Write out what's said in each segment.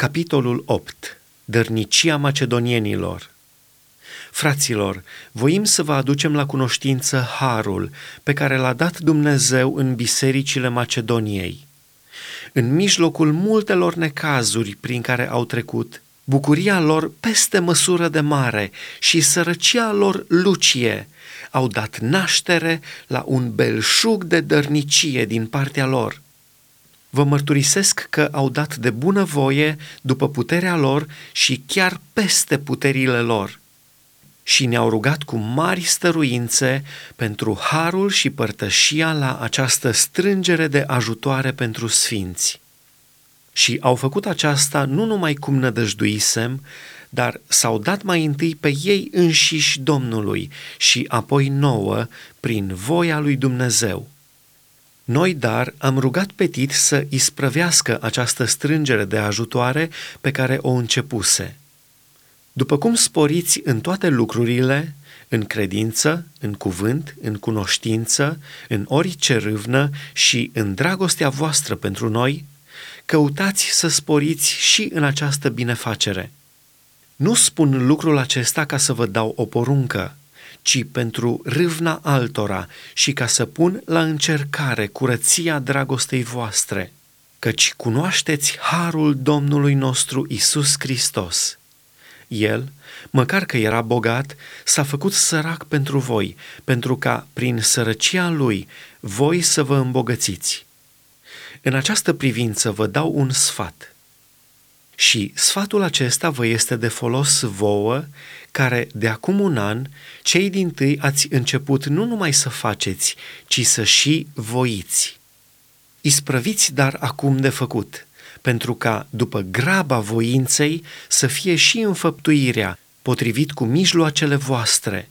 Capitolul 8. Dărnicia macedonienilor Fraților, voim să vă aducem la cunoștință harul pe care l-a dat Dumnezeu în bisericile Macedoniei. În mijlocul multelor necazuri prin care au trecut, bucuria lor peste măsură de mare și sărăcia lor lucie au dat naștere la un belșug de dărnicie din partea lor – Vă mărturisesc că au dat de bună voie după puterea lor și chiar peste puterile lor. Și ne-au rugat cu mari stăruințe pentru harul și părtășia la această strângere de ajutoare pentru sfinți. Și au făcut aceasta nu numai cum nădăjduisem, dar s-au dat mai întâi pe ei înșiși Domnului și apoi nouă prin voia lui Dumnezeu. Noi, dar, am rugat pe Tit să isprăvească această strângere de ajutoare pe care o începuse. După cum sporiți în toate lucrurile, în credință, în cuvânt, în cunoștință, în orice râvnă și în dragostea voastră pentru noi, căutați să sporiți și în această binefacere. Nu spun lucrul acesta ca să vă dau o poruncă, ci pentru râvna altora și ca să pun la încercare curăția dragostei voastre, căci cunoașteți harul Domnului nostru Isus Hristos. El, măcar că era bogat, s-a făcut sărac pentru voi, pentru ca, prin sărăcia lui, voi să vă îmbogățiți. În această privință vă dau un sfat – și sfatul acesta vă este de folos vouă, care de acum un an, cei din tâi ați început nu numai să faceți, ci să și voiți. Isprăviți dar acum de făcut, pentru ca, după graba voinței, să fie și înfăptuirea, potrivit cu mijloacele voastre,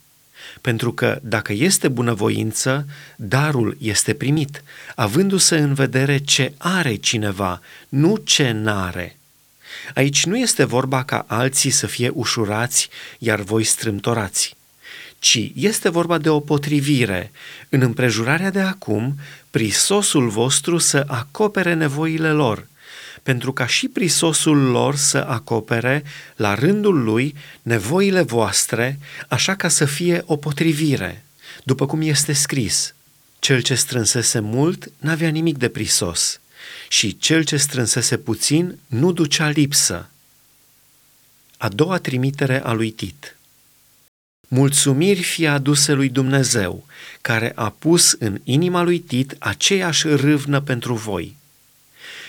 pentru că dacă este bunăvoință, darul este primit, avându-se în vedere ce are cineva, nu ce n-are. Aici nu este vorba ca alții să fie ușurați, iar voi strâmtorați, ci este vorba de o potrivire, în împrejurarea de acum, prisosul vostru să acopere nevoile lor, pentru ca și prisosul lor să acopere, la rândul lui, nevoile voastre, așa ca să fie o potrivire, după cum este scris. Cel ce strânsese mult n-avea nimic de prisos, și cel ce strânsese puțin nu ducea lipsă. A doua trimitere a lui Tit. Mulțumiri fie aduse lui Dumnezeu, care a pus în inima lui Tit aceeași râvnă pentru voi.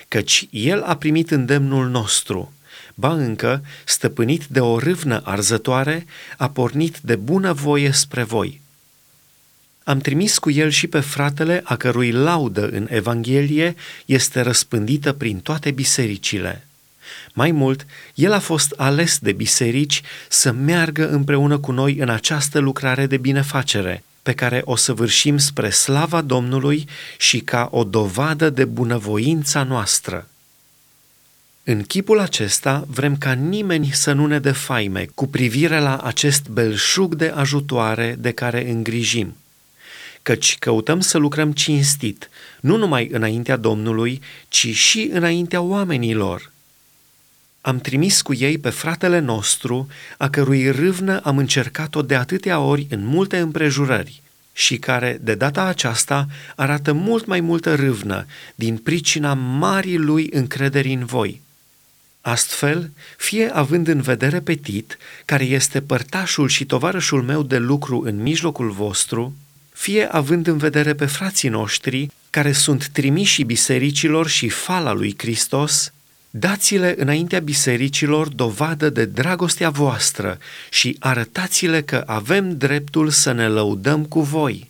Căci el a primit îndemnul nostru, ba încă, stăpânit de o râvnă arzătoare, a pornit de bună voie spre voi – am trimis cu el și pe fratele a cărui laudă în Evanghelie este răspândită prin toate bisericile. Mai mult, el a fost ales de biserici să meargă împreună cu noi în această lucrare de binefacere, pe care o săvârșim spre slava Domnului și ca o dovadă de bunăvoința noastră. În chipul acesta vrem ca nimeni să nu ne defaime cu privire la acest belșug de ajutoare de care îngrijim căci căutăm să lucrăm cinstit, nu numai înaintea Domnului, ci și înaintea oamenilor. Am trimis cu ei pe fratele nostru, a cărui râvnă am încercat-o de atâtea ori în multe împrejurări și care, de data aceasta, arată mult mai multă râvnă din pricina marii lui încrederi în voi. Astfel, fie având în vedere pe Tit, care este părtașul și tovarășul meu de lucru în mijlocul vostru, fie având în vedere pe frații noștri, care sunt trimiși bisericilor și fala lui Hristos, dați-le înaintea bisericilor dovadă de dragostea voastră și arătați-le că avem dreptul să ne lăudăm cu voi.